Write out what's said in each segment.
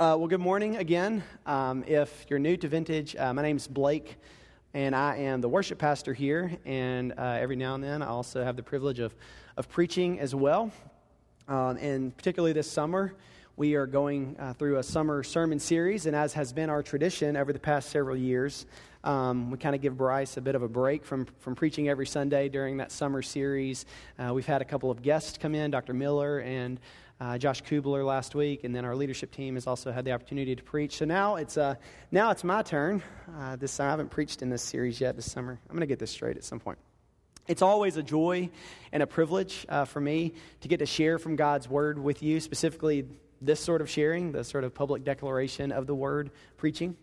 Uh, well, good morning again. Um, if you're new to Vintage, uh, my name's Blake, and I am the worship pastor here. And uh, every now and then, I also have the privilege of, of preaching as well. Um, and particularly this summer, we are going uh, through a summer sermon series. And as has been our tradition over the past several years, um, we kind of give Bryce a bit of a break from, from preaching every Sunday during that summer series. Uh, we've had a couple of guests come in, Dr. Miller and uh, Josh Kubler last week, and then our leadership team has also had the opportunity to preach. So now it's, uh, now it's my turn. Uh, this, I haven't preached in this series yet this summer. I'm going to get this straight at some point. It's always a joy and a privilege uh, for me to get to share from God's Word with you, specifically this sort of sharing, the sort of public declaration of the Word preaching.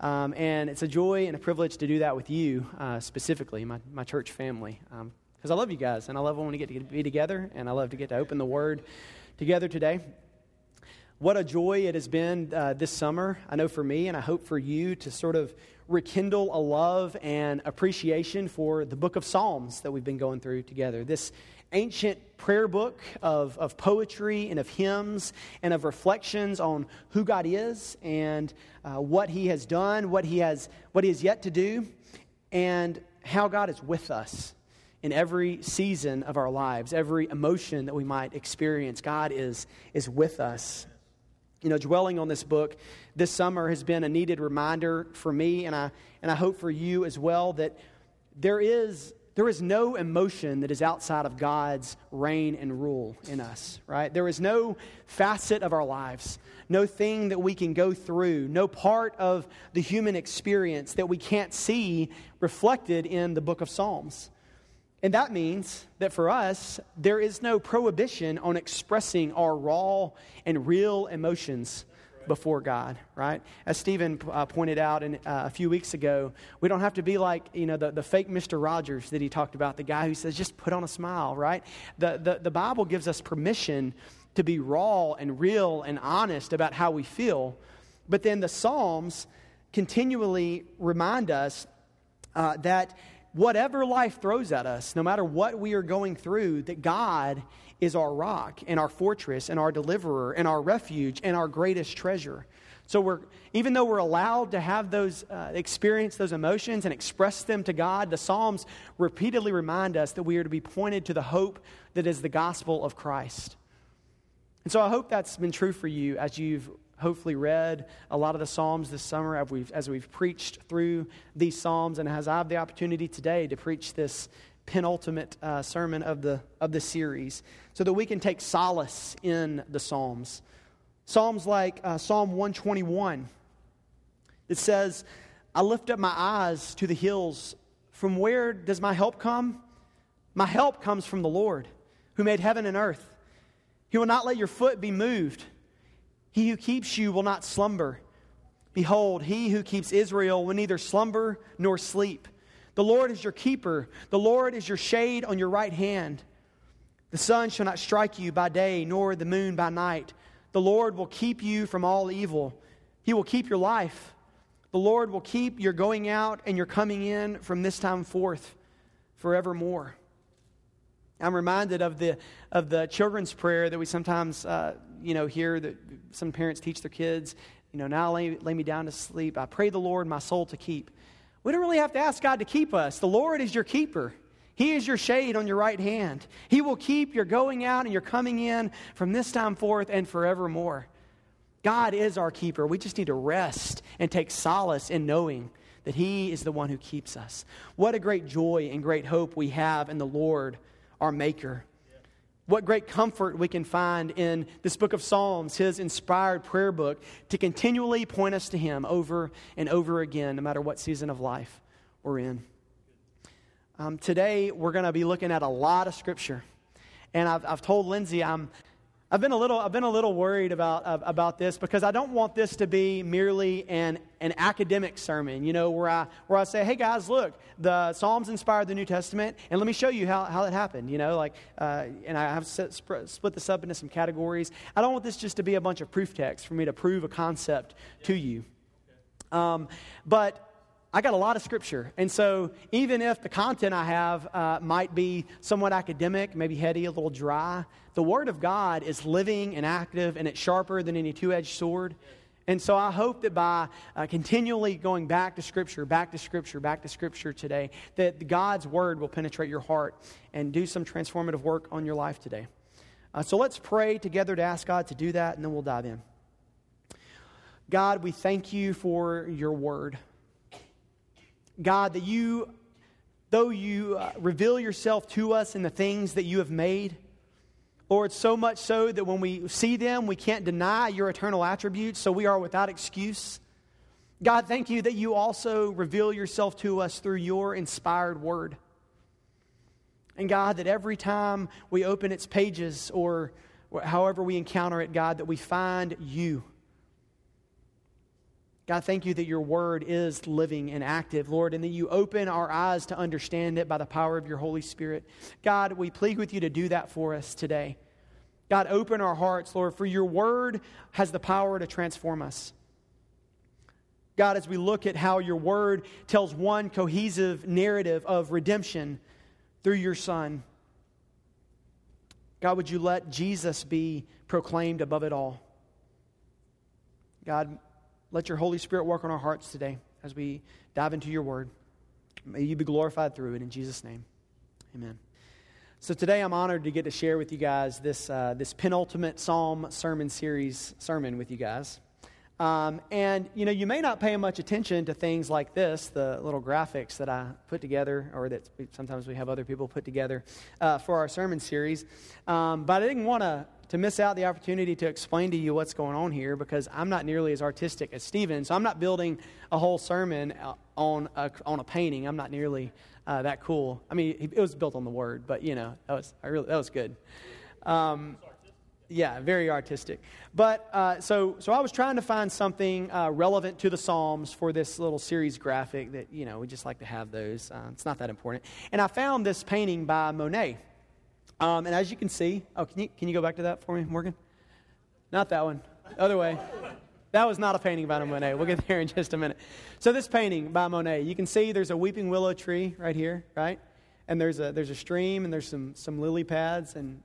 Um, and it's a joy and a privilege to do that with you, uh, specifically, my, my church family. Because um, I love you guys, and I love when we get to be together, and I love to get to open the Word together today. What a joy it has been uh, this summer, I know for me, and I hope for you, to sort of rekindle a love and appreciation for the book of Psalms that we've been going through together. This ancient prayer book of, of poetry and of hymns and of reflections on who God is and uh, what He has done, what he has, what he has yet to do, and how God is with us in every season of our lives, every emotion that we might experience. God is, is with us. You know, dwelling on this book this summer has been a needed reminder for me, and I, and I hope for you as well, that there is, there is no emotion that is outside of God's reign and rule in us, right? There is no facet of our lives, no thing that we can go through, no part of the human experience that we can't see reflected in the book of Psalms. And that means that for us, there is no prohibition on expressing our raw and real emotions before God, right? As Stephen uh, pointed out in, uh, a few weeks ago, we don't have to be like, you know, the, the fake Mr. Rogers that he talked about, the guy who says, just put on a smile, right? The, the, the Bible gives us permission to be raw and real and honest about how we feel. But then the Psalms continually remind us uh, that whatever life throws at us, no matter what we are going through, that God is our rock and our fortress and our deliverer and our refuge and our greatest treasure. So we're even though we're allowed to have those uh, experience those emotions and express them to God, the Psalms repeatedly remind us that we are to be pointed to the hope that is the gospel of Christ. And so I hope that's been true for you as you've hopefully read a lot of the Psalms this summer as we've, as we've preached through these Psalms, and as I have the opportunity today to preach this penultimate uh, sermon of the, of the series, so that we can take solace in the Psalms. Psalms like uh, Psalm 121, it says, I lift up my eyes to the hills. From where does my help come? My help comes from the Lord, who made heaven and earth. He will not let your foot be moved. He who keeps you will not slumber. Behold, he who keeps Israel will neither slumber nor sleep. The Lord is your keeper, the Lord is your shade on your right hand. The sun shall not strike you by day, nor the moon by night. The Lord will keep you from all evil. He will keep your life. The Lord will keep your going out and your coming in from this time forth forevermore. I'm reminded of the, of the children's prayer that we sometimes uh, you know, hear that some parents teach their kids, you know, now lay, lay me down to sleep. I pray the Lord my soul to keep. We don't really have to ask God to keep us. The Lord is your keeper. He is your shade on your right hand. He will keep your going out and your coming in from this time forth and forevermore. God is our keeper. We just need to rest and take solace in knowing that He is the one who keeps us. What a great joy and great hope we have in the Lord, our Maker. What great comfort we can find in this book of Psalms, his inspired prayer book, to continually point us to him over and over again, no matter what season of life we're in. Um, today, we're going to be looking at a lot of scripture. And I've, I've told Lindsay I'm I've been a little, I've been a little worried about, uh, about this because I don't want this to be merely an, an academic sermon, you know, where I, where I say, hey guys, look, the Psalms inspired the New Testament, and let me show you how, how it happened, you know, like, uh, and I have set, sp- split this up into some categories. I don't want this just to be a bunch of proof texts for me to prove a concept to you. Um, but I got a lot of scripture. And so, even if the content I have uh, might be somewhat academic, maybe heady, a little dry, the Word of God is living and active, and it's sharper than any two edged sword. And so I hope that by uh, continually going back to Scripture, back to Scripture, back to Scripture today, that God's Word will penetrate your heart and do some transformative work on your life today. Uh, so let's pray together to ask God to do that, and then we'll dive in. God, we thank you for your Word. God, that you, though you uh, reveal yourself to us in the things that you have made, Lord, so much so that when we see them, we can't deny your eternal attributes, so we are without excuse. God, thank you that you also reveal yourself to us through your inspired word. And God, that every time we open its pages or however we encounter it, God, that we find you. God, thank you that your word is living and active, Lord, and that you open our eyes to understand it by the power of your Holy Spirit. God, we plead with you to do that for us today. God, open our hearts, Lord, for your word has the power to transform us. God, as we look at how your word tells one cohesive narrative of redemption through your Son, God, would you let Jesus be proclaimed above it all? God, let your Holy Spirit work on our hearts today as we dive into your word. May you be glorified through it in Jesus' name. Amen. So today I'm honored to get to share with you guys this, uh, this penultimate Psalm sermon series sermon with you guys. Um, and, you know, you may not pay much attention to things like this, the little graphics that I put together, or that sometimes we have other people put together uh, for our sermon series. Um, but I didn't want to to miss out the opportunity to explain to you what's going on here because I'm not nearly as artistic as Stephen. So I'm not building a whole sermon uh, on a, on a painting. I'm not nearly uh, that cool. I mean, it was built on the word, but you know, that was, I really, that was good. Um, yeah, very artistic. But uh, so, so I was trying to find something uh, relevant to the Psalms for this little series graphic that, you know, we just like to have those. Uh, it's not that important. And I found this painting by Monet. Um, and as you can see, oh, can you, can you go back to that for me, Morgan? Not that one. Other way. That was not a painting by Monet. We'll get there in just a minute. So this painting by Monet, you can see there's a weeping willow tree right here, right? And there's a, there's a stream and there's some, some lily pads and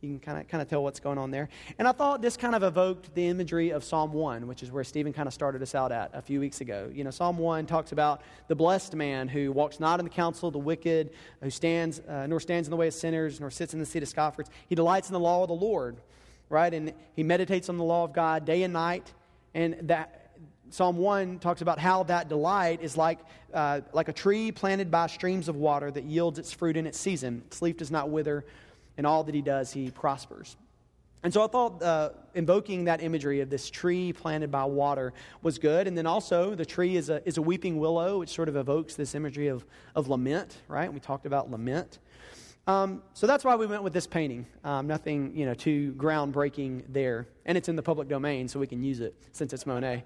you can kind of kind of tell what's going on there. And I thought this kind of evoked the imagery of Psalm 1, which is where Stephen kind of started us out at a few weeks ago. You know, Psalm 1 talks about the blessed man who walks not in the counsel of the wicked, who stands uh, nor stands in the way of sinners, nor sits in the seat of scoffers. He delights in the law of the Lord, right? And he meditates on the law of God day and night. And that Psalm 1 talks about how that delight is like, uh, like a tree planted by streams of water that yields its fruit in its season. Its leaf does not wither in all that he does, he prospers. And so I thought uh, invoking that imagery of this tree planted by water was good. And then also, the tree is a, is a weeping willow, which sort of evokes this imagery of, of lament, right? We talked about lament. Um, so that's why we went with this painting. Um, nothing, you know, too groundbreaking there. And it's in the public domain, so we can use it since it's Monet.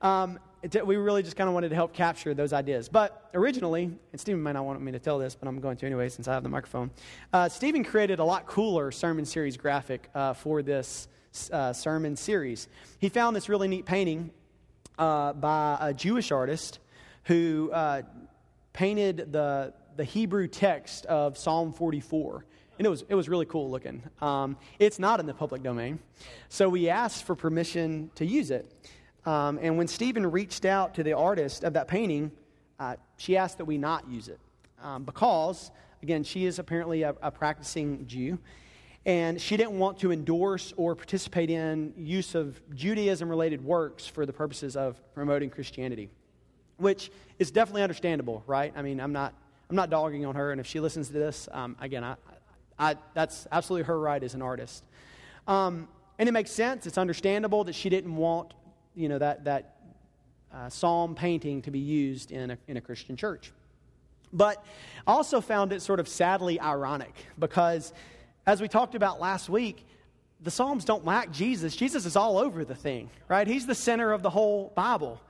Um, we really just kind of wanted to help capture those ideas. But originally, and Stephen might not want me to tell this, but I'm going to anyway since I have the microphone. Uh, Stephen created a lot cooler sermon series graphic uh, for this uh, sermon series. He found this really neat painting uh, by a Jewish artist who uh, painted the, the Hebrew text of Psalm 44 and it was, it was really cool looking. Um, it's not in the public domain, so we asked for permission to use it. Um, and when Stephen reached out to the artist of that painting, uh, she asked that we not use it um, because, again, she is apparently a, a practicing Jew. And she didn't want to endorse or participate in use of Judaism related works for the purposes of promoting Christianity, which is definitely understandable, right? I mean, I'm not, I'm not dogging on her, and if she listens to this, um, again, I, I, that's absolutely her right as an artist. Um, and it makes sense. It's understandable that she didn't want you know, that, that uh, psalm painting to be used in a, in a Christian church. But also found it sort of sadly ironic because, as we talked about last week, the Psalms don't lack Jesus. Jesus is all over the thing, right? He's the center of the whole Bible.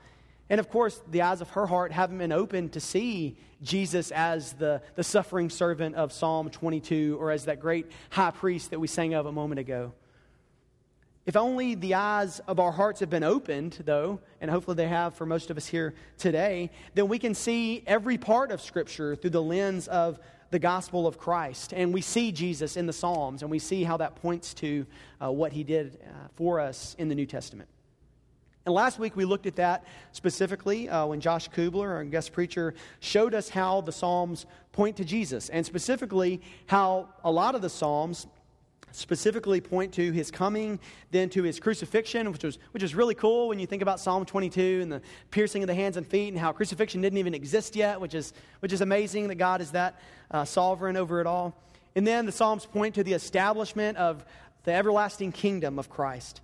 And of course, the eyes of her heart haven't been open to see Jesus as the, the suffering servant of Psalm 22 or as that great high priest that we sang of a moment ago. If only the eyes of our hearts have been opened, though, and hopefully they have for most of us here today, then we can see every part of Scripture through the lens of the gospel of Christ. And we see Jesus in the Psalms, and we see how that points to uh, what he did uh, for us in the New Testament. And last week we looked at that specifically uh, when Josh Kubler, our guest preacher, showed us how the Psalms point to Jesus, and specifically how a lot of the Psalms specifically point to his coming, then to his crucifixion, which was which is really cool when you think about Psalm 22 and the piercing of the hands and feet, and how crucifixion didn't even exist yet, which is which is amazing that God is that uh, sovereign over it all. And then the Psalms point to the establishment of the everlasting kingdom of Christ.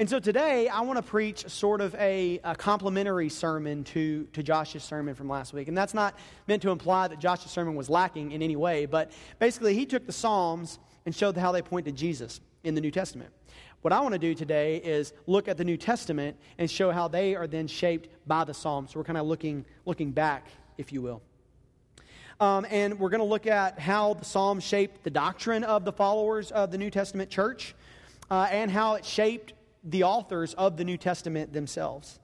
And so today, I want to preach sort of a, a, complementary sermon to, to Josh's sermon from last week. And that's not meant to imply that Josh's sermon was lacking in any way, but basically, he took the Psalms and show how they point to Jesus in the New Testament. What I want to do today is look at the New Testament and show how they are then shaped by the Psalms. So we're kind of looking, looking back, if you will. Um, and we're going to look at how the Psalms shaped the doctrine of the followers of the New Testament church uh, and how it shaped the authors of the New Testament themselves.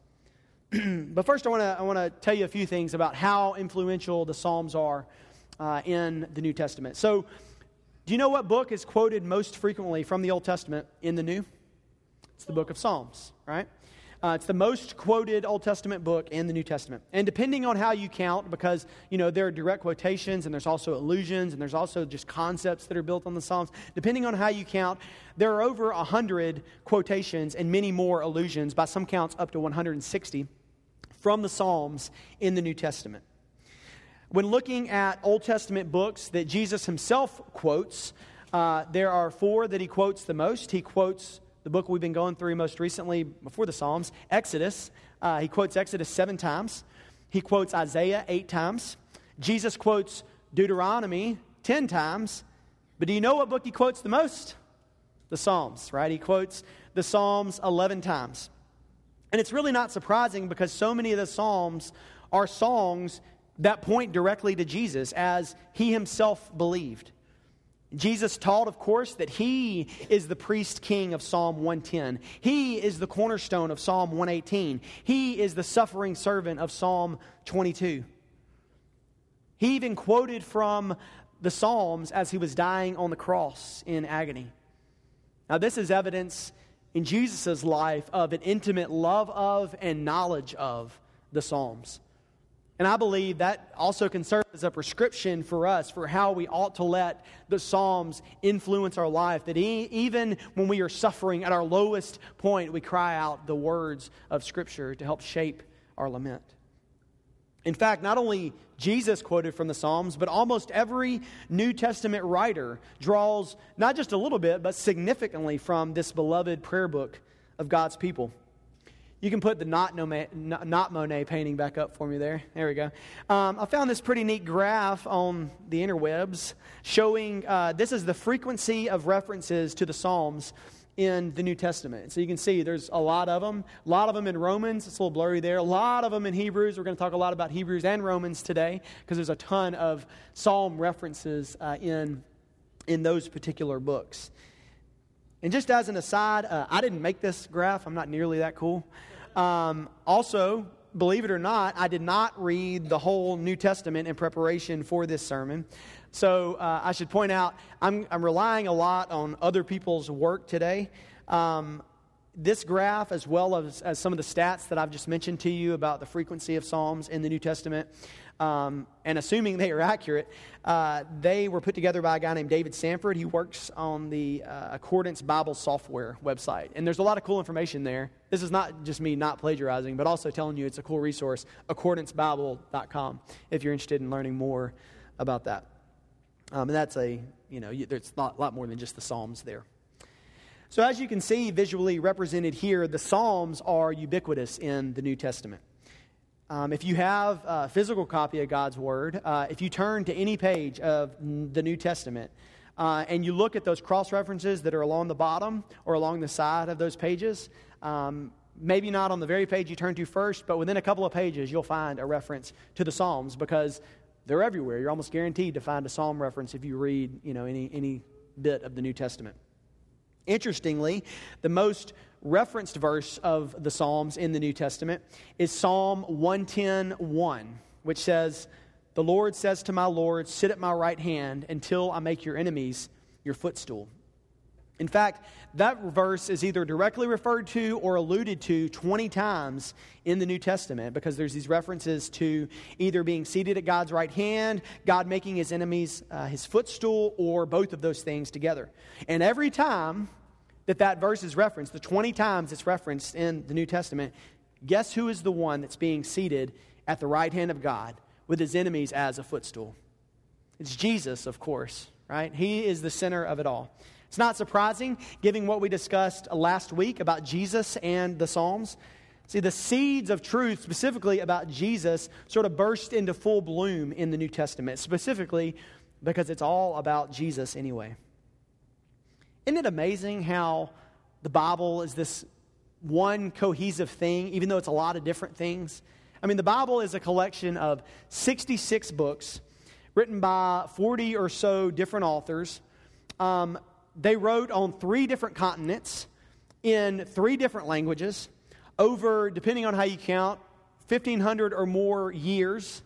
but first, I want to I want to tell you a few things about how influential the Psalms are uh, in the New Testament. So, do you know what book is quoted most frequently from the Old Testament in the New? It's the book of Psalms, right? Uh, it's the most quoted Old Testament book in the New Testament. And depending on how you count, because, you know, there are direct quotations and there's also allusions and there's also just concepts that are built on the Psalms. Depending on how you count, there are over 100 quotations and many more allusions, by some counts up to 160, from the Psalms in the New Testament. When looking at Old Testament books that Jesus himself quotes, uh, there are four that he quotes the most. He quotes the book we've been going through most recently before the Psalms, Exodus. Uh, he quotes Exodus seven times. He quotes Isaiah eight times. Jesus quotes Deuteronomy ten times. But do you know what book he quotes the most? The Psalms, right? He quotes the Psalms 11 times. And it's really not surprising because so many of the Psalms are songs that point directly to Jesus as he himself believed. Jesus taught, of course, that he is the priest king of Psalm 110. He is the cornerstone of Psalm 118. He is the suffering servant of Psalm 22. He even quoted from the Psalms as he was dying on the cross in agony. Now, this is evidence in Jesus' life of an intimate love of and knowledge of the Psalms. And I believe that also can serve as a prescription for us for how we ought to let the Psalms influence our life. That even when we are suffering at our lowest point, we cry out the words of Scripture to help shape our lament. In fact, not only Jesus quoted from the Psalms, but almost every New Testament writer draws not just a little bit, but significantly from this beloved prayer book of God's people. You can put the not, not Monet painting back up for me there. There we go. Um, I found this pretty neat graph on the interwebs showing uh, this is the frequency of references to the Psalms in the New Testament. So you can see there's a lot of them. A lot of them in Romans. It's a little blurry there. A lot of them in Hebrews. We're going to talk a lot about Hebrews and Romans today because there's a ton of Psalm references uh, in, in those particular books. And just as an aside, uh, I didn't make this graph. I'm not nearly that cool. Um, also, believe it or not, I did not read the whole New Testament in preparation for this sermon. So uh, I should point out, I'm, I'm, relying a lot on other people's work today. Um, this graph, as well as, as some of the stats that I've just mentioned to you about the frequency of Psalms in the New Testament, um, and assuming they are accurate, uh, they were put together by a guy named David Sanford. He works on the uh, Accordance Bible software website. And there's a lot of cool information there. This is not just me not plagiarizing, but also telling you it's a cool resource, accordancebible.com, if you're interested in learning more about that. Um, and that's a, you know, there's a lot, lot more than just the Psalms there. So, as you can see visually represented here, the Psalms are ubiquitous in the New Testament. Um, if you have a physical copy of God's Word, uh, if you turn to any page of the New Testament uh, and you look at those cross references that are along the bottom or along the side of those pages, um, maybe not on the very page you turn to first, but within a couple of pages, you'll find a reference to the Psalms because they're everywhere. You're almost guaranteed to find a Psalm reference if you read you know, any, any bit of the New Testament. Interestingly, the most referenced verse of the Psalms in the New Testament is Psalm 110:1, which says, "The Lord says to my Lord, sit at my right hand until I make your enemies your footstool." In fact, that verse is either directly referred to or alluded to 20 times in the New Testament because there's these references to either being seated at God's right hand, God making his enemies uh, his footstool, or both of those things together. And every time that that verse is referenced, the 20 times it's referenced in the New Testament, guess who is the one that's being seated at the right hand of God with his enemies as a footstool? It's Jesus, of course, right? He is the center of it all. It's not surprising, given what we discussed last week about Jesus and the Psalms. See, the seeds of truth, specifically about Jesus, sort of burst into full bloom in the New Testament, specifically because it's all about Jesus anyway. Isn't it amazing how the Bible is this one cohesive thing, even though it's a lot of different things? I mean, the Bible is a collection of 66 books written by 40 or so different authors. Um, they wrote on three different continents in three different languages over, depending on how you count, 1,500 or more years.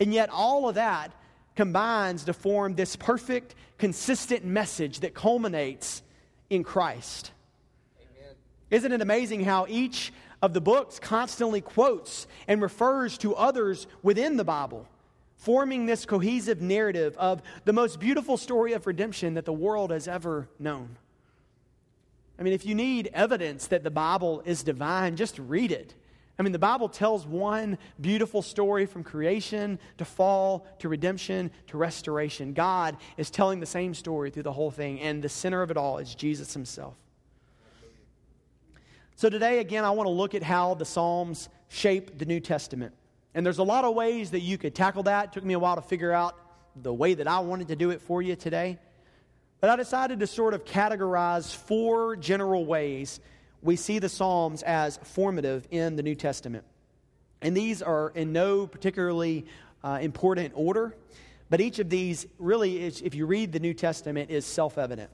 And yet, all of that combines to form this perfect, consistent message that culminates in Christ. Amen. Isn't it amazing how each of the books constantly quotes and refers to others within the Bible? forming this cohesive narrative of the most beautiful story of redemption that the world has ever known. I mean, if you need evidence that the Bible is divine, just read it. I mean, the Bible tells one beautiful story from creation to fall to redemption to restoration. God is telling the same story through the whole thing, and the center of it all is Jesus himself. So, today, again, I want to look at how the Psalms shape the New Testament. And there's a lot of ways that you could tackle that. It took me a while to figure out the way that I wanted to do it for you today. But I decided to sort of categorize four general ways we see the Psalms as formative in the New Testament. And these are in no particularly uh, important order, but each of these really, is, if you read the New Testament, is self evident.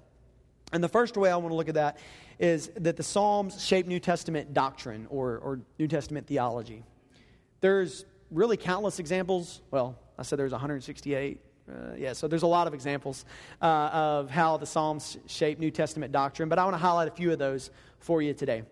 And the first way I want to look at that is that the Psalms shape New Testament doctrine or, or New Testament theology. There's really countless examples. Well, I said there's 168. Uh, yeah, so there's a lot of examples uh, of how the Psalms shape New Testament doctrine, but I want to highlight a few of those for you today.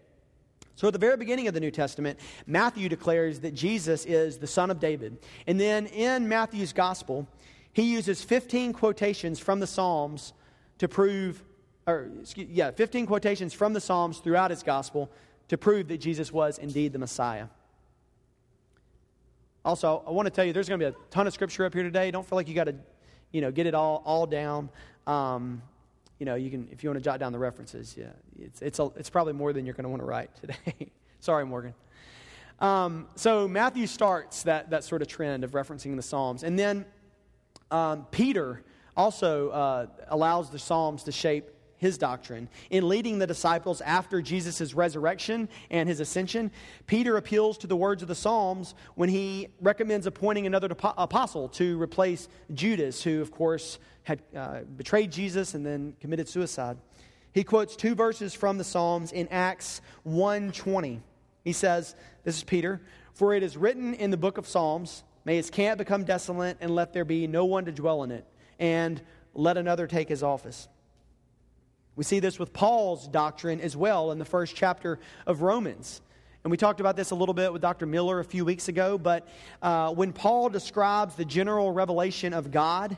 So, at the very beginning of the New Testament, Matthew declares that Jesus is the Son of David. And then in Matthew's Gospel, he uses 15 quotations from the Psalms to prove, or excuse, yeah, 15 quotations from the Psalms throughout his Gospel to prove that Jesus was indeed the Messiah. Also, I want to tell you, there's going to be a ton of scripture up here today. Don't feel like you got to, you know, get it all all down. Um, you know, you can if you want to jot down the references. Yeah, it's it's a, it's probably more than you're going to want to write today. Sorry, Morgan. Um, so Matthew starts that that sort of trend of referencing the Psalms, and then um, Peter also uh, allows the Psalms to shape his doctrine. In leading the disciples after Jesus' resurrection and his ascension, Peter appeals to the words of the Psalms when he recommends appointing another apostle to replace Judas, who, of course, had uh, betrayed Jesus and then committed suicide. He quotes two verses from the Psalms in Acts 1:20. He says, this is Peter, "For it is written in the book of Psalms, may his camp become desolate and let there be no one to dwell in it, and let another take his office." We see this with Paul's doctrine as well in the first chapter of Romans. And we talked about this a little bit with Dr. Miller a few weeks ago, but uh, when Paul describes the general revelation of God,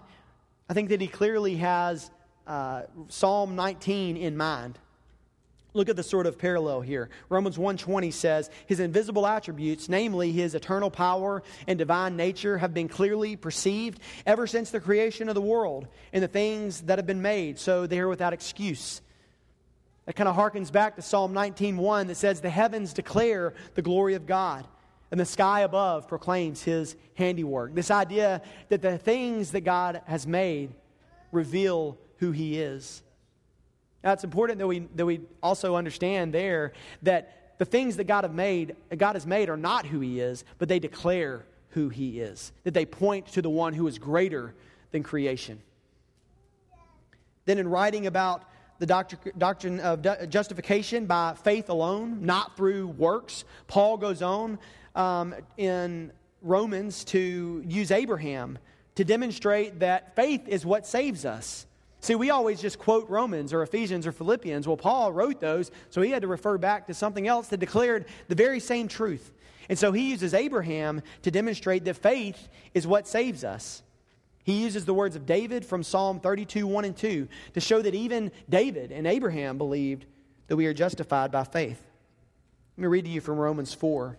I think that he clearly has uh, Psalm 19 in mind. Look at the sort of parallel here. Romans 1:20 says, "His invisible attributes, namely his eternal power and divine nature, have been clearly perceived ever since the creation of the world and the things that have been made, so they are without excuse." That kind of harkens back to Psalm 19:1 that says, "The heavens declare the glory of God, and the sky above proclaims his handiwork." This idea that the things that God has made reveal who he is. Now, it's important that we, that we also understand there that the things that God, have made, God has made are not who He is, but they declare who He is, that they point to the one who is greater than creation. Then, in writing about the doctrine of justification by faith alone, not through works, Paul goes on um, in Romans to use Abraham to demonstrate that faith is what saves us. See, we always just quote Romans or Ephesians or Philippians. Well, Paul wrote those, so he had to refer back to something else that declared the very same truth. And so he uses Abraham to demonstrate that faith is what saves us. He uses the words of David from Psalm 32, 1 and 2 to show that even David and Abraham believed that we are justified by faith. Let me read to you from Romans 4.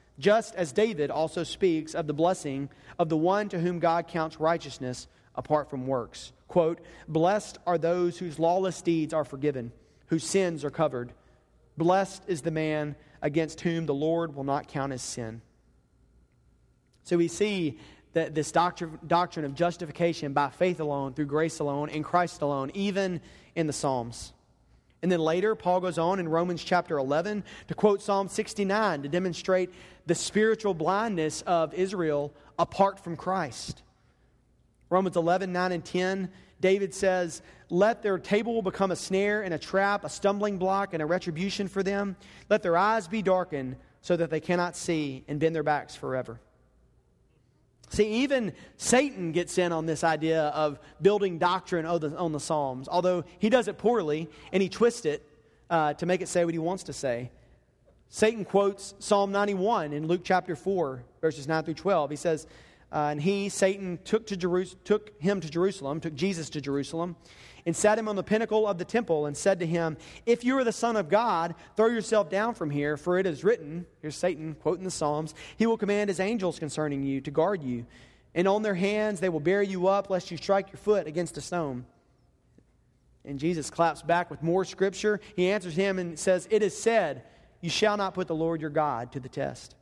Just as David also speaks of the blessing of the one to whom God counts righteousness apart from works. Quote, Blessed are those whose lawless deeds are forgiven, whose sins are covered. Blessed is the man against whom the Lord will not count his sin. So we see that this doctrine, doctrine of justification by faith alone, through grace alone, in Christ alone, even in the Psalms. And then later, Paul goes on in Romans chapter 11 to quote Psalm 69 to demonstrate the spiritual blindness of Israel apart from Christ. Romans 11, 9, and 10, David says, Let their table become a snare and a trap, a stumbling block and a retribution for them. Let their eyes be darkened so that they cannot see and bend their backs forever. See, even Satan gets in on this idea of building doctrine on the, on the Psalms, although he does it poorly and he twists it uh, to make it say what he wants to say. Satan quotes Psalm 91 in Luke chapter 4, verses 9 through 12. He says, uh, and he, Satan, took, to Jeru- took him to Jerusalem, took Jesus to Jerusalem, and sat him on the pinnacle of the temple and said to him, If you are the Son of God, throw yourself down from here, for it is written, here's Satan quoting the Psalms, He will command His angels concerning you to guard you, and on their hands they will bear you up, lest you strike your foot against a stone. And Jesus claps back with more scripture. He answers him and says, It is said, You shall not put the Lord your God to the test.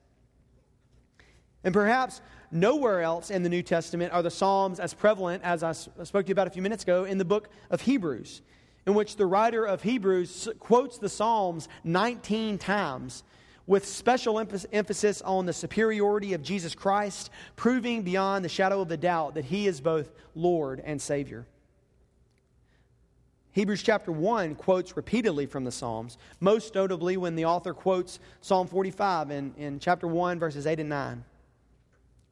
And perhaps nowhere else in the New Testament are the Psalms as prevalent as I spoke to you about a few minutes ago in the book of Hebrews, in which the writer of Hebrews quotes the Psalms 19 times with special emphasis on the superiority of Jesus Christ, proving beyond the shadow of a doubt that he is both Lord and Savior. Hebrews chapter 1 quotes repeatedly from the Psalms, most notably when the author quotes Psalm 45 in, in chapter 1, verses 8 and 9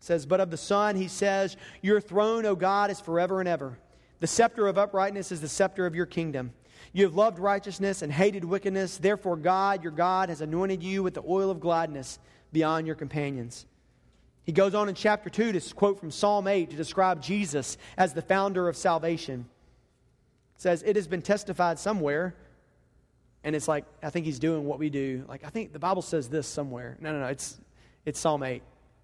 says, But of the Son, he says, Your throne, O God, is forever and ever. The scepter of uprightness is the scepter of your kingdom. You have loved righteousness and hated wickedness. Therefore, God, your God, has anointed you with the oil of gladness beyond your companions. He goes on in chapter 2 to quote from Psalm 8 to describe Jesus as the founder of salvation. It says, It has been testified somewhere, and it's like, I think he's doing what we do. Like, I think the Bible says this somewhere. No, no, no, it's, it's Psalm 8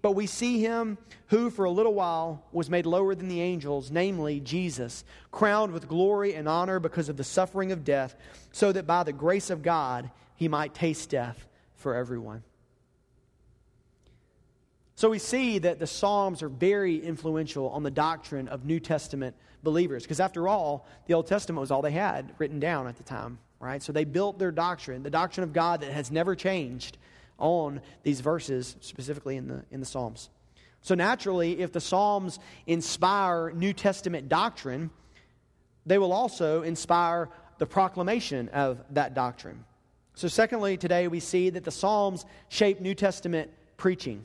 but we see him who for a little while was made lower than the angels, namely Jesus, crowned with glory and honor because of the suffering of death, so that by the grace of God he might taste death for everyone. So we see that the Psalms are very influential on the doctrine of New Testament believers, because after all, the Old Testament was all they had written down at the time, right? So they built their doctrine, the doctrine of God that has never changed on these verses, specifically in the, in the Psalms. So, naturally, if the Psalms inspire New Testament doctrine, they will also inspire the proclamation of that doctrine. So, secondly, today we see that the Psalms shape New Testament preaching.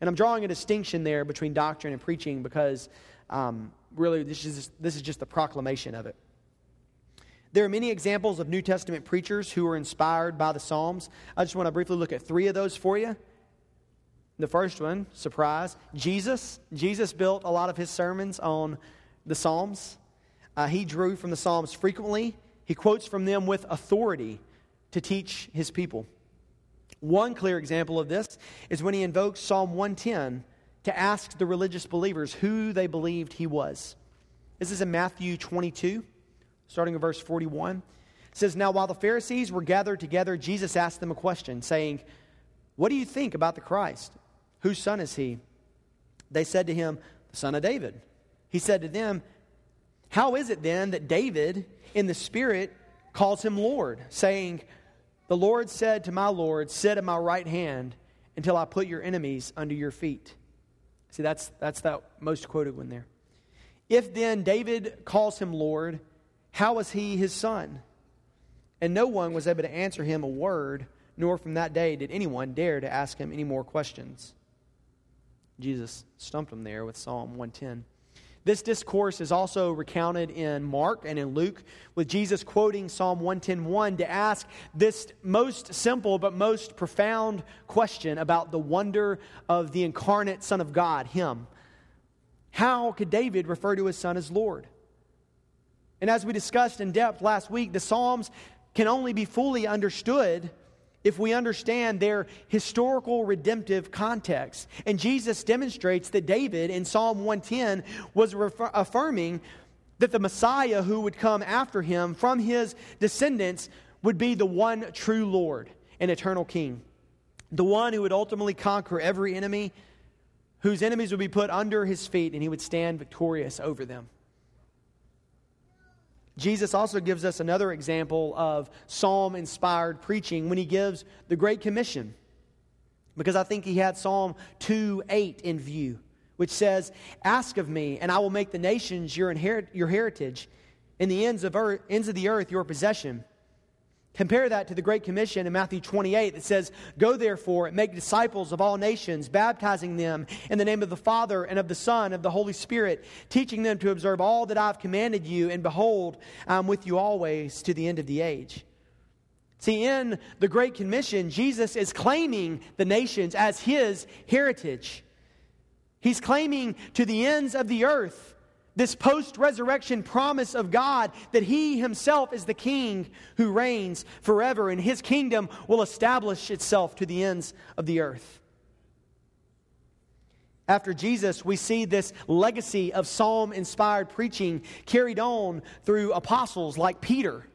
And I'm drawing a distinction there between doctrine and preaching because um, really this is, this is just the proclamation of it. There are many examples of New Testament preachers who were inspired by the Psalms. I just want to briefly look at three of those for you. The first one, surprise, Jesus. Jesus built a lot of his sermons on the Psalms. Uh, he drew from the Psalms frequently. He quotes from them with authority to teach his people. One clear example of this is when he invokes Psalm 110 to ask the religious believers who they believed he was. This is in Matthew 22, starting in verse 41. It says, Now while the Pharisees were gathered together, Jesus asked them a question, saying, What do you think about the Christ? Whose son is he? They said to him, The son of David. He said to them, How is it then that David, in the Spirit, calls him Lord, saying, The Lord said to my Lord, Sit at my right hand until I put your enemies under your feet. See, that's, that's that most quoted one there. If then David calls him Lord, how was he his son? And no one was able to answer him a word, nor from that day did anyone dare to ask him any more questions. Jesus stumped him there with Psalm 110. This discourse is also recounted in Mark and in Luke, with Jesus quoting Psalm 110.1 to ask this most simple but most profound question about the wonder of the incarnate Son of God, Him. How could David refer to his son as Lord? And as we discussed in depth last week, the Psalms can only be fully understood if we understand their historical redemptive context. And Jesus demonstrates that David in Psalm 110 was refer- affirming that the Messiah who would come after him from his descendants would be the one true Lord and eternal King, the one who would ultimately conquer every enemy, whose enemies would be put under his feet, and he would stand victorious over them. Jesus also gives us another example of psalm inspired preaching when he gives the Great Commission. Because I think he had Psalm 2 8 in view, which says, Ask of me, and I will make the nations your, inherit, your heritage, and the ends of, earth, ends of the earth your possession. Compare that to the Great Commission in Matthew 28 that says, Go therefore and make disciples of all nations, baptizing them in the name of the Father and of the Son and of the Holy Spirit, teaching them to observe all that I've commanded you, and behold, I'm with you always to the end of the age. See, in the Great Commission, Jesus is claiming the nations as his heritage. He's claiming to the ends of the earth this post resurrection promise of God that He Himself is the King who reigns forever and His kingdom will establish itself to the ends of the earth. After Jesus, we see this legacy of psalm inspired preaching carried on through apostles like Peter.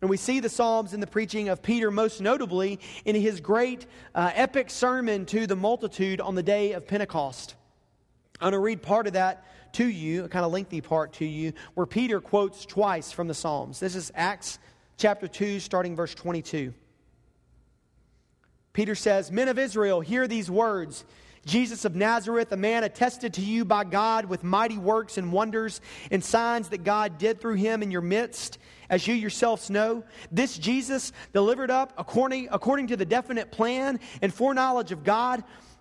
And we see the Psalms in the preaching of Peter, most notably in his great uh, epic sermon to the multitude on the day of Pentecost. I'm going to read part of that to you, a kind of lengthy part to you, where Peter quotes twice from the Psalms. This is Acts chapter 2, starting verse 22. Peter says, Men of Israel, hear these words. Jesus of Nazareth, a man attested to you by God with mighty works and wonders and signs that God did through him in your midst, as you yourselves know. This Jesus, delivered up according, according to the definite plan and foreknowledge of God,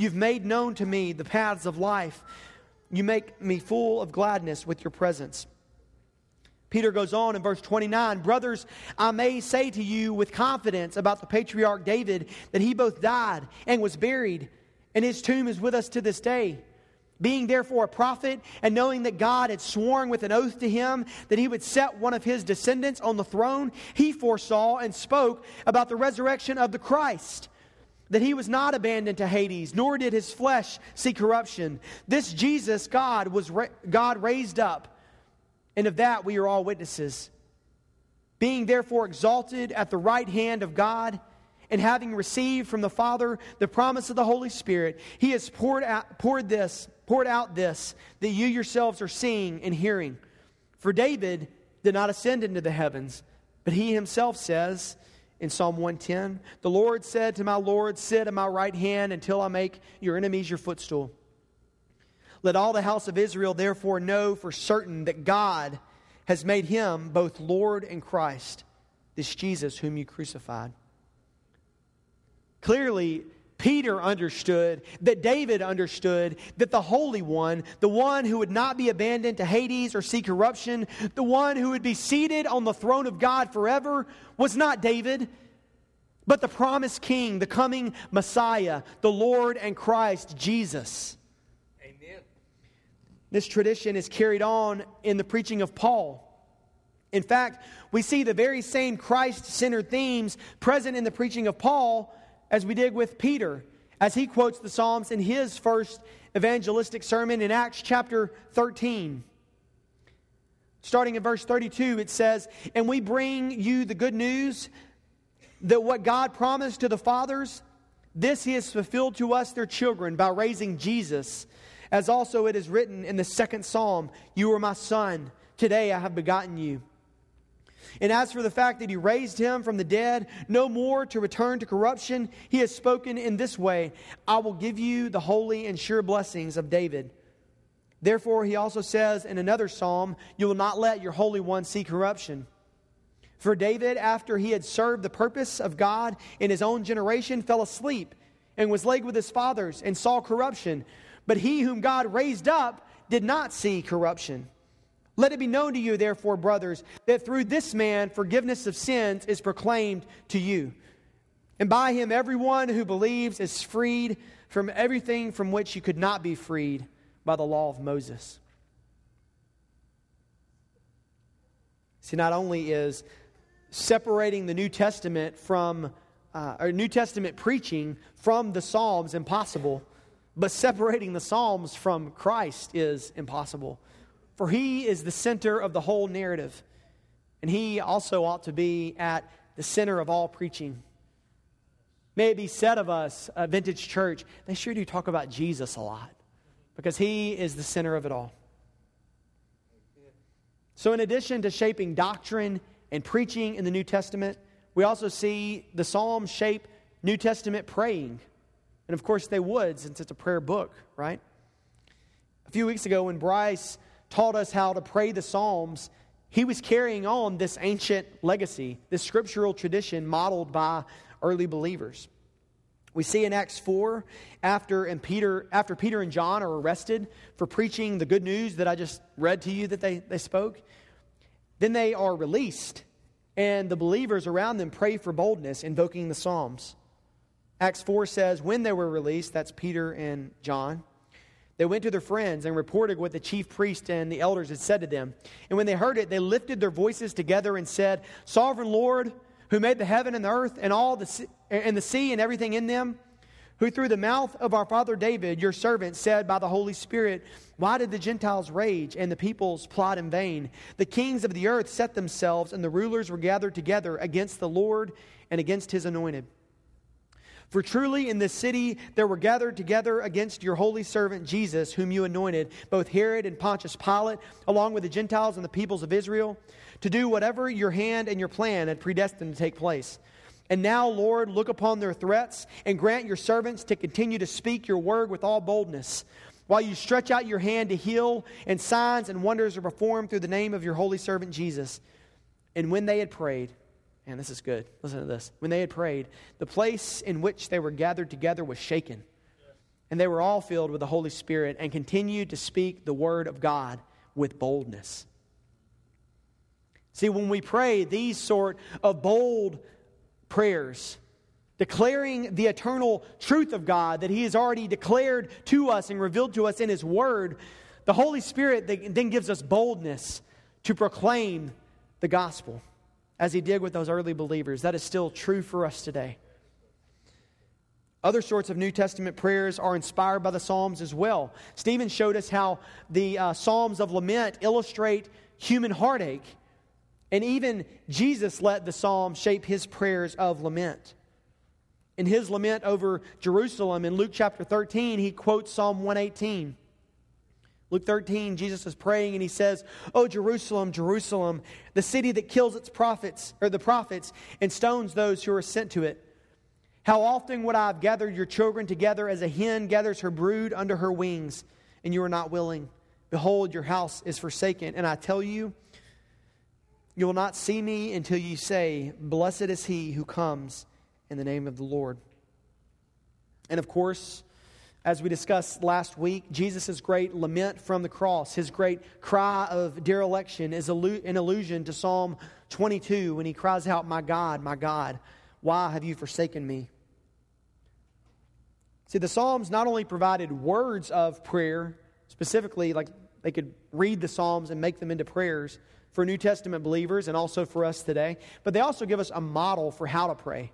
You've made known to me the paths of life. You make me full of gladness with your presence. Peter goes on in verse 29 Brothers, I may say to you with confidence about the patriarch David that he both died and was buried, and his tomb is with us to this day. Being therefore a prophet, and knowing that God had sworn with an oath to him that he would set one of his descendants on the throne, he foresaw and spoke about the resurrection of the Christ that he was not abandoned to Hades, nor did his flesh see corruption. This Jesus, God, was ra- God raised up, and of that we are all witnesses. Being therefore exalted at the right hand of God, and having received from the Father the promise of the Holy Spirit, he has poured out, poured this, poured out this that you yourselves are seeing and hearing. For David did not ascend into the heavens, but he himself says, in Psalm 110. The Lord said to my Lord, Sit at my right hand until I make your enemies your footstool. Let all the house of Israel therefore know for certain that God has made him both Lord and Christ, this Jesus whom you crucified. Clearly, Peter understood, that David understood, that the Holy One, the one who would not be abandoned to Hades or see corruption, the one who would be seated on the throne of God forever, was not David, but the promised King, the coming Messiah, the Lord and Christ, Jesus. Amen. This tradition is carried on in the preaching of Paul. In fact, we see the very same Christ centered themes present in the preaching of Paul as we did with Peter, as he quotes the Psalms in his first evangelistic sermon in Acts chapter 13. Starting in verse 32, it says, And we bring you the good news that what God promised to the fathers, this he has fulfilled to us, their children, by raising Jesus. As also it is written in the second psalm, You are my son, today I have begotten you. And as for the fact that he raised him from the dead, no more to return to corruption, he has spoken in this way I will give you the holy and sure blessings of David. Therefore, he also says in another psalm, You will not let your Holy One see corruption. For David, after he had served the purpose of God in his own generation, fell asleep and was laid with his fathers and saw corruption. But he whom God raised up did not see corruption. Let it be known to you, therefore, brothers, that through this man forgiveness of sins is proclaimed to you. And by him, everyone who believes is freed from everything from which you could not be freed by the law of Moses. See, not only is separating the New Testament from, uh, or New Testament preaching from the Psalms impossible, but separating the Psalms from Christ is impossible for he is the center of the whole narrative. And he also ought to be at the center of all preaching. May it be said of us, a Vintage Church, they sure do talk about Jesus a lot because he is the center of it all. So, in addition to shaping doctrine and preaching in the New Testament, we also see the Psalms shape New Testament praying. And of course, they would since it's a prayer book, right? A few weeks ago, when Bryce taught us how to pray the Psalms, he was carrying on this ancient legacy, this scriptural tradition modeled by early believers. We see in Acts 4, after, and Peter, after Peter and John are arrested for preaching the good news that I just read to you that they, they spoke, then they are released, and the believers around them pray for boldness, invoking the Psalms. Acts 4 says, When they were released, that's Peter and John, they went to their friends and reported what the chief priest and the elders had said to them. And when they heard it, they lifted their voices together and said, Sovereign Lord, who made the heaven and the earth and all the sea, and the sea and everything in them, who through the mouth of our father David, your servant, said by the Holy Spirit, Why did the Gentiles rage and the peoples plot in vain? The kings of the earth set themselves, and the rulers were gathered together against the Lord and against his anointed. For truly in this city there were gathered together against your holy servant Jesus, whom you anointed, both Herod and Pontius Pilate, along with the Gentiles and the peoples of Israel, to do whatever your hand and your plan had predestined to take place. And now, Lord, look upon their threats and grant your servants to continue to speak your word with all boldness, while you stretch out your hand to heal, and signs and wonders are performed through the name of your holy servant Jesus. And when they had prayed, Man, this is good. Listen to this. When they had prayed, the place in which they were gathered together was shaken. And they were all filled with the Holy Spirit and continued to speak the word of God with boldness. See, when we pray these sort of bold prayers, declaring the eternal truth of God that He has already declared to us and revealed to us in His Word, the Holy Spirit then gives us boldness to proclaim the gospel as he did with those early believers. That is still true for us today. Other sorts of New Testament prayers are inspired by the Psalms as well. Stephen showed us how the uh, Psalms of lament illustrate human heartache. And even Jesus let the Psalms shape his prayers of lament. In his lament over Jerusalem in Luke chapter 13, he quotes Psalm 118. Luke 13, Jesus is praying and he says, Oh, Jerusalem, Jerusalem, the city that kills its prophets, or the prophets, and stones those who are sent to it. How often would I have gathered your children together as a hen gathers her brood under her wings, and you are not willing? Behold, your house is forsaken. And I tell you, you will not see me until you say, Blessed is he who comes in the name of the Lord. And of course, as we discussed last week, Jesus' great lament from the cross, his great cry of dereliction, is an allusion to Psalm 22 when he cries out, My God, my God, why have you forsaken me? See, the Psalms not only provided words of prayer, specifically, like they could read the Psalms and make them into prayers for New Testament believers and also for us today, but they also give us a model for how to pray.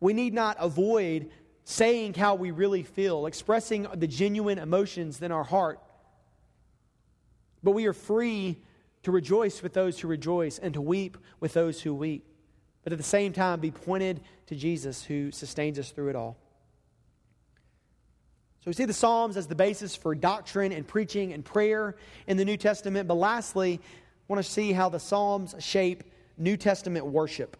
We need not avoid saying how we really feel, expressing the genuine emotions in our heart. But we are free to rejoice with those who rejoice and to weep with those who weep. But at the same time, be pointed to Jesus who sustains us through it all. So we see the Psalms as the basis for doctrine and preaching and prayer in the New Testament. But lastly, I want to see how the Psalms shape New Testament worship.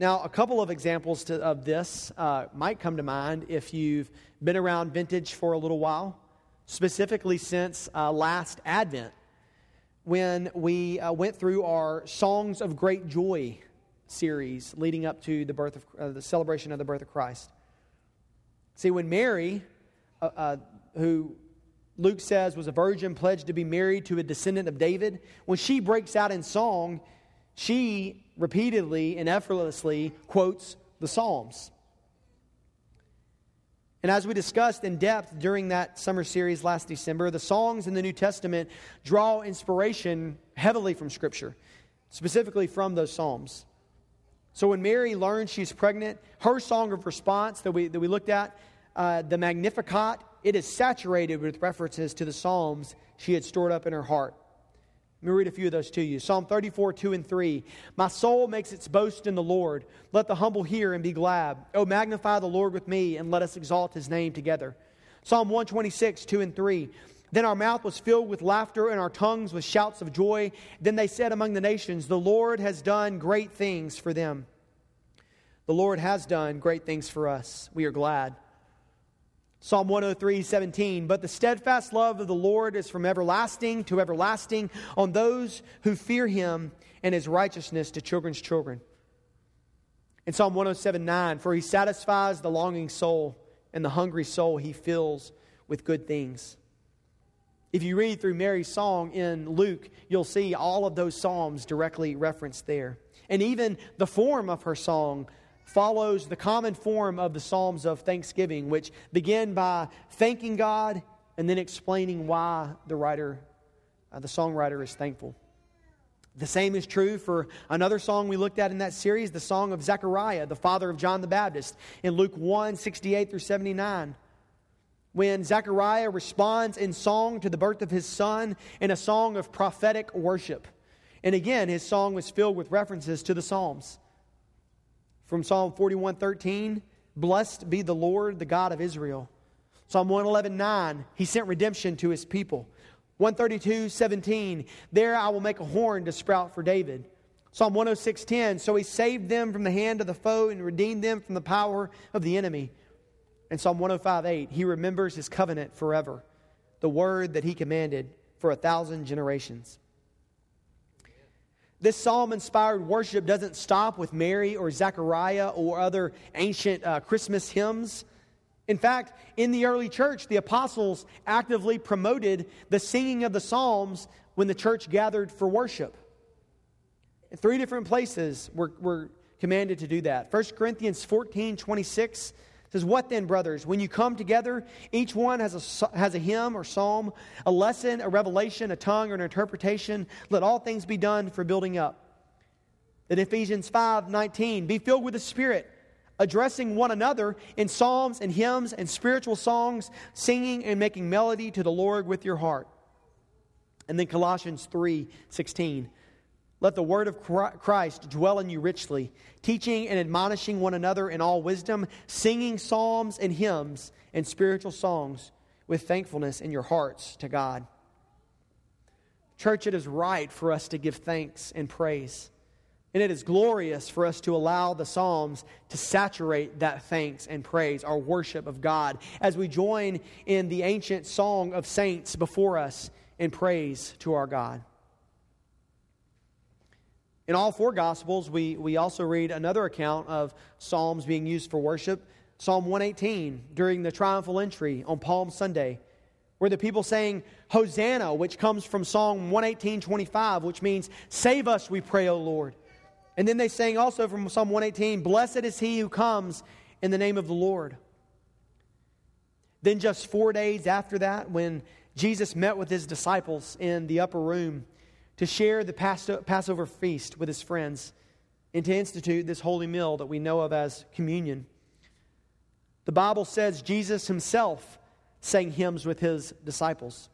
Now, a couple of examples to, of this uh, might come to mind if you've been around vintage for a little while, specifically since uh, last Advent, when we uh, went through our Songs of Great Joy series leading up to the birth of uh, the celebration of the birth of Christ. See, when Mary, uh, uh, who Luke says was a virgin pledged to be married to a descendant of David, when she breaks out in song, she repeatedly and effortlessly quotes the Psalms. And as we discussed in depth during that summer series last December, the songs in the New Testament draw inspiration heavily from Scripture, specifically from those Psalms. So when Mary learns she's pregnant, her song of response that we, that we looked at, uh, the Magnificat, it is saturated with references to the Psalms she had stored up in her heart. Let me read a few of those to you. Psalm 34, 2 and 3. My soul makes its boast in the Lord. Let the humble hear and be glad. Oh, magnify the Lord with me, and let us exalt his name together. Psalm 126, 2 and 3. Then our mouth was filled with laughter, and our tongues with shouts of joy. Then they said among the nations, The Lord has done great things for them. The Lord has done great things for us. We are glad. Psalm 103, 17. But the steadfast love of the Lord is from everlasting to everlasting on those who fear him, and his righteousness to children's children. In Psalm 107, 9, for he satisfies the longing soul, and the hungry soul he fills with good things. If you read through Mary's song in Luke, you'll see all of those psalms directly referenced there. And even the form of her song follows the common form of the Psalms of thanksgiving, which begin by thanking God and then explaining why the writer, uh, the songwriter, is thankful. The same is true for another song we looked at in that series, the song of Zechariah, the father of John the Baptist, in Luke 1 68 through 79. When Zechariah responds in song to the birth of his son in a song of prophetic worship. And again, his song was filled with references to the Psalms. From Psalm 41:13, blessed be the Lord, the God of Israel. Psalm 111:9, he sent redemption to his people. 132:17, there I will make a horn to sprout for David. Psalm 106:10, so he saved them from the hand of the foe and redeemed them from the power of the enemy. And Psalm 105:8, he remembers his covenant forever, the word that he commanded for a thousand generations. This psalm inspired worship doesn't stop with Mary or Zechariah or other ancient uh, Christmas hymns. In fact, in the early church, the apostles actively promoted the singing of the psalms when the church gathered for worship. In three different places, we're, we're commanded to do that. 1 Corinthians 14 26 says, What then, brothers? When you come together, each one has a, has a hymn or psalm, a lesson, a revelation, a tongue, or an interpretation. Let all things be done for building up. In Ephesians 5 19, be filled with the Spirit, addressing one another in psalms and hymns and spiritual songs, singing and making melody to the Lord with your heart. And then Colossians 3 16. Let the word of Christ dwell in you richly, teaching and admonishing one another in all wisdom, singing psalms and hymns and spiritual songs with thankfulness in your hearts to God. Church, it is right for us to give thanks and praise. And it is glorious for us to allow the Psalms to saturate that thanks and praise, our worship of God, as we join in the ancient song of saints before us in praise to our God. In all four Gospels, we, we also read another account of Psalms being used for worship. Psalm 118 during the triumphal entry on Palm Sunday, where the people saying, Hosanna, which comes from Psalm 118 25, which means, Save us, we pray, O Lord. And then they sang also from Psalm 118, Blessed is he who comes in the name of the Lord. Then, just four days after that, when Jesus met with his disciples in the upper room to share the Passover feast with his friends and to institute this holy meal that we know of as communion, the Bible says Jesus himself sang hymns with his disciples,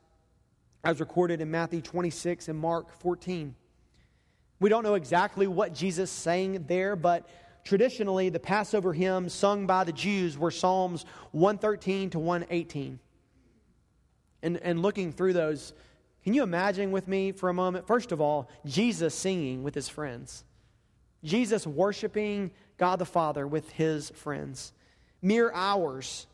as recorded in Matthew 26 and Mark 14. We don't know exactly what Jesus sang there, but traditionally the Passover hymns sung by the Jews were Psalms 113 to 118. And, and looking through those, can you imagine with me for a moment? First of all, Jesus singing with his friends, Jesus worshiping God the Father with his friends mere hours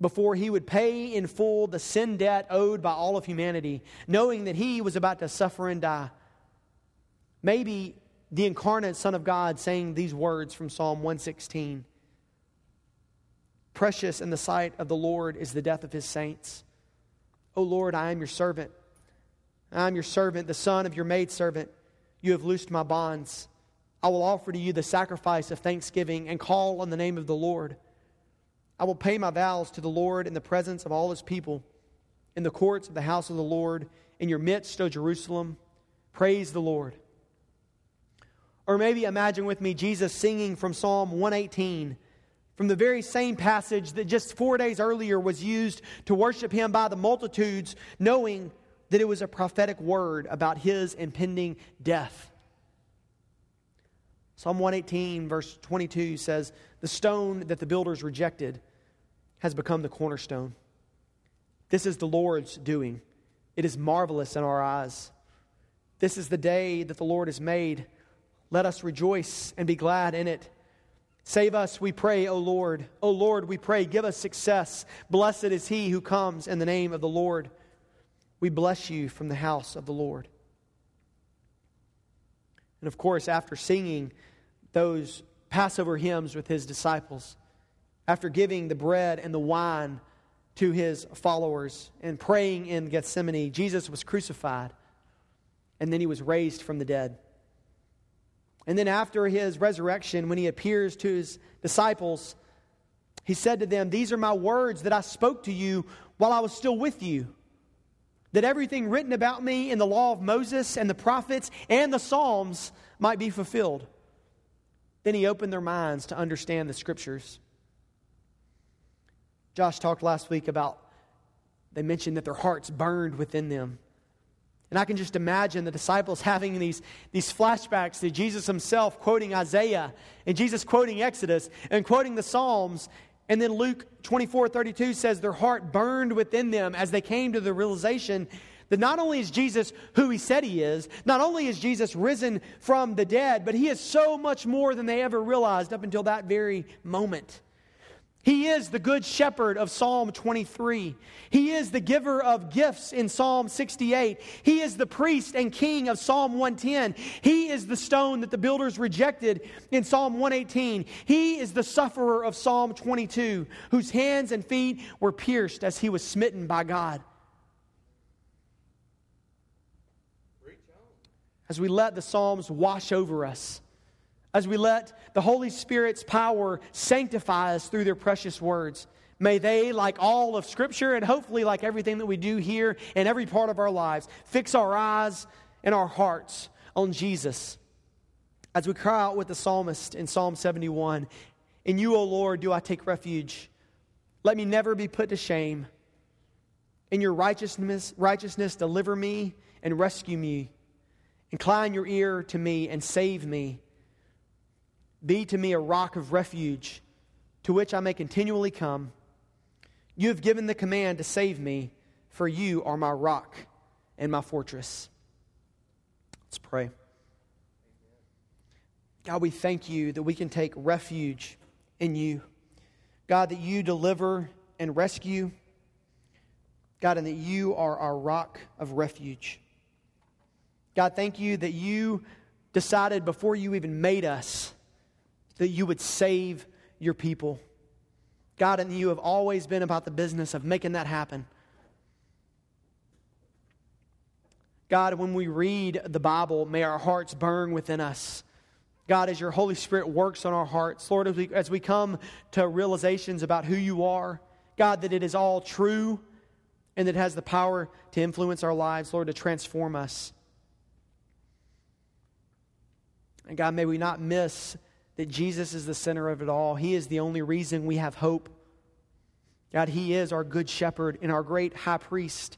before he would pay in full the sin debt owed by all of humanity, knowing that he was about to suffer and die. Maybe the incarnate Son of God saying these words from Psalm 116 Precious in the sight of the Lord is the death of his saints. O Lord, I am your servant. I am your servant, the son of your maidservant. You have loosed my bonds. I will offer to you the sacrifice of thanksgiving and call on the name of the Lord. I will pay my vows to the Lord in the presence of all his people, in the courts of the house of the Lord, in your midst, O Jerusalem. Praise the Lord. Or maybe imagine with me Jesus singing from Psalm 118, from the very same passage that just four days earlier was used to worship him by the multitudes, knowing that it was a prophetic word about his impending death. Psalm 118, verse 22 says, The stone that the builders rejected has become the cornerstone. This is the Lord's doing. It is marvelous in our eyes. This is the day that the Lord has made. Let us rejoice and be glad in it. Save us, we pray, O Lord. O Lord, we pray, give us success. Blessed is he who comes in the name of the Lord. We bless you from the house of the Lord. And of course, after singing those Passover hymns with his disciples, after giving the bread and the wine to his followers and praying in Gethsemane, Jesus was crucified and then he was raised from the dead. And then after his resurrection, when he appears to his disciples, he said to them, These are my words that I spoke to you while I was still with you. That everything written about me in the law of Moses and the prophets and the Psalms might be fulfilled. Then he opened their minds to understand the scriptures. Josh talked last week about, they mentioned that their hearts burned within them. And I can just imagine the disciples having these, these flashbacks to Jesus himself quoting Isaiah and Jesus quoting Exodus and quoting the Psalms. And then Luke 24 32 says their heart burned within them as they came to the realization that not only is Jesus who he said he is, not only is Jesus risen from the dead, but he is so much more than they ever realized up until that very moment. He is the good shepherd of Psalm 23. He is the giver of gifts in Psalm 68. He is the priest and king of Psalm 110. He is the stone that the builders rejected in Psalm 118. He is the sufferer of Psalm 22, whose hands and feet were pierced as he was smitten by God. As we let the Psalms wash over us, as we let the Holy Spirit's power sanctify us through their precious words. May they, like all of Scripture, and hopefully like everything that we do here in every part of our lives, fix our eyes and our hearts on Jesus. As we cry out with the psalmist in Psalm 71 In you, O Lord, do I take refuge. Let me never be put to shame. In your righteousness, righteousness deliver me and rescue me. Incline your ear to me and save me. Be to me a rock of refuge to which I may continually come. You have given the command to save me, for you are my rock and my fortress. Let's pray. God, we thank you that we can take refuge in you. God, that you deliver and rescue. God, and that you are our rock of refuge. God, thank you that you decided before you even made us that you would save your people. God, and you have always been about the business of making that happen. God, when we read the Bible, may our hearts burn within us. God, as your Holy Spirit works on our hearts, Lord, as we, as we come to realizations about who you are, God, that it is all true and that it has the power to influence our lives, Lord, to transform us. And God, may we not miss that Jesus is the center of it all. He is the only reason we have hope. God, He is our good shepherd and our great high priest.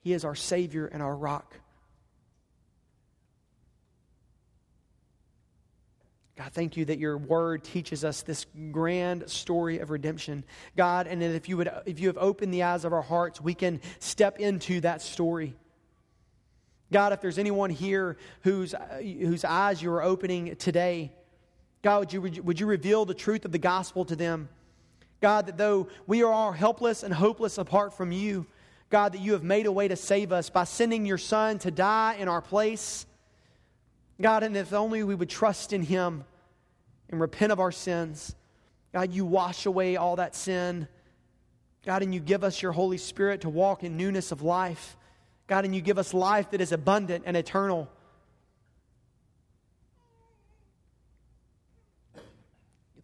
He is our Savior and our rock. God, thank you that your word teaches us this grand story of redemption. God, and that if you, would, if you have opened the eyes of our hearts, we can step into that story. God, if there's anyone here whose, whose eyes you are opening today, God, would you, would you reveal the truth of the gospel to them? God, that though we are all helpless and hopeless apart from you, God, that you have made a way to save us by sending your Son to die in our place. God, and if only we would trust in him and repent of our sins. God, you wash away all that sin. God, and you give us your Holy Spirit to walk in newness of life. God, and you give us life that is abundant and eternal.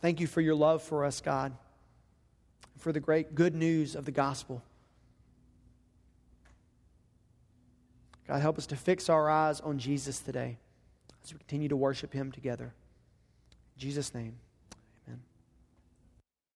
Thank you for your love for us, God, for the great good news of the gospel. God, help us to fix our eyes on Jesus today as we continue to worship him together. In Jesus' name.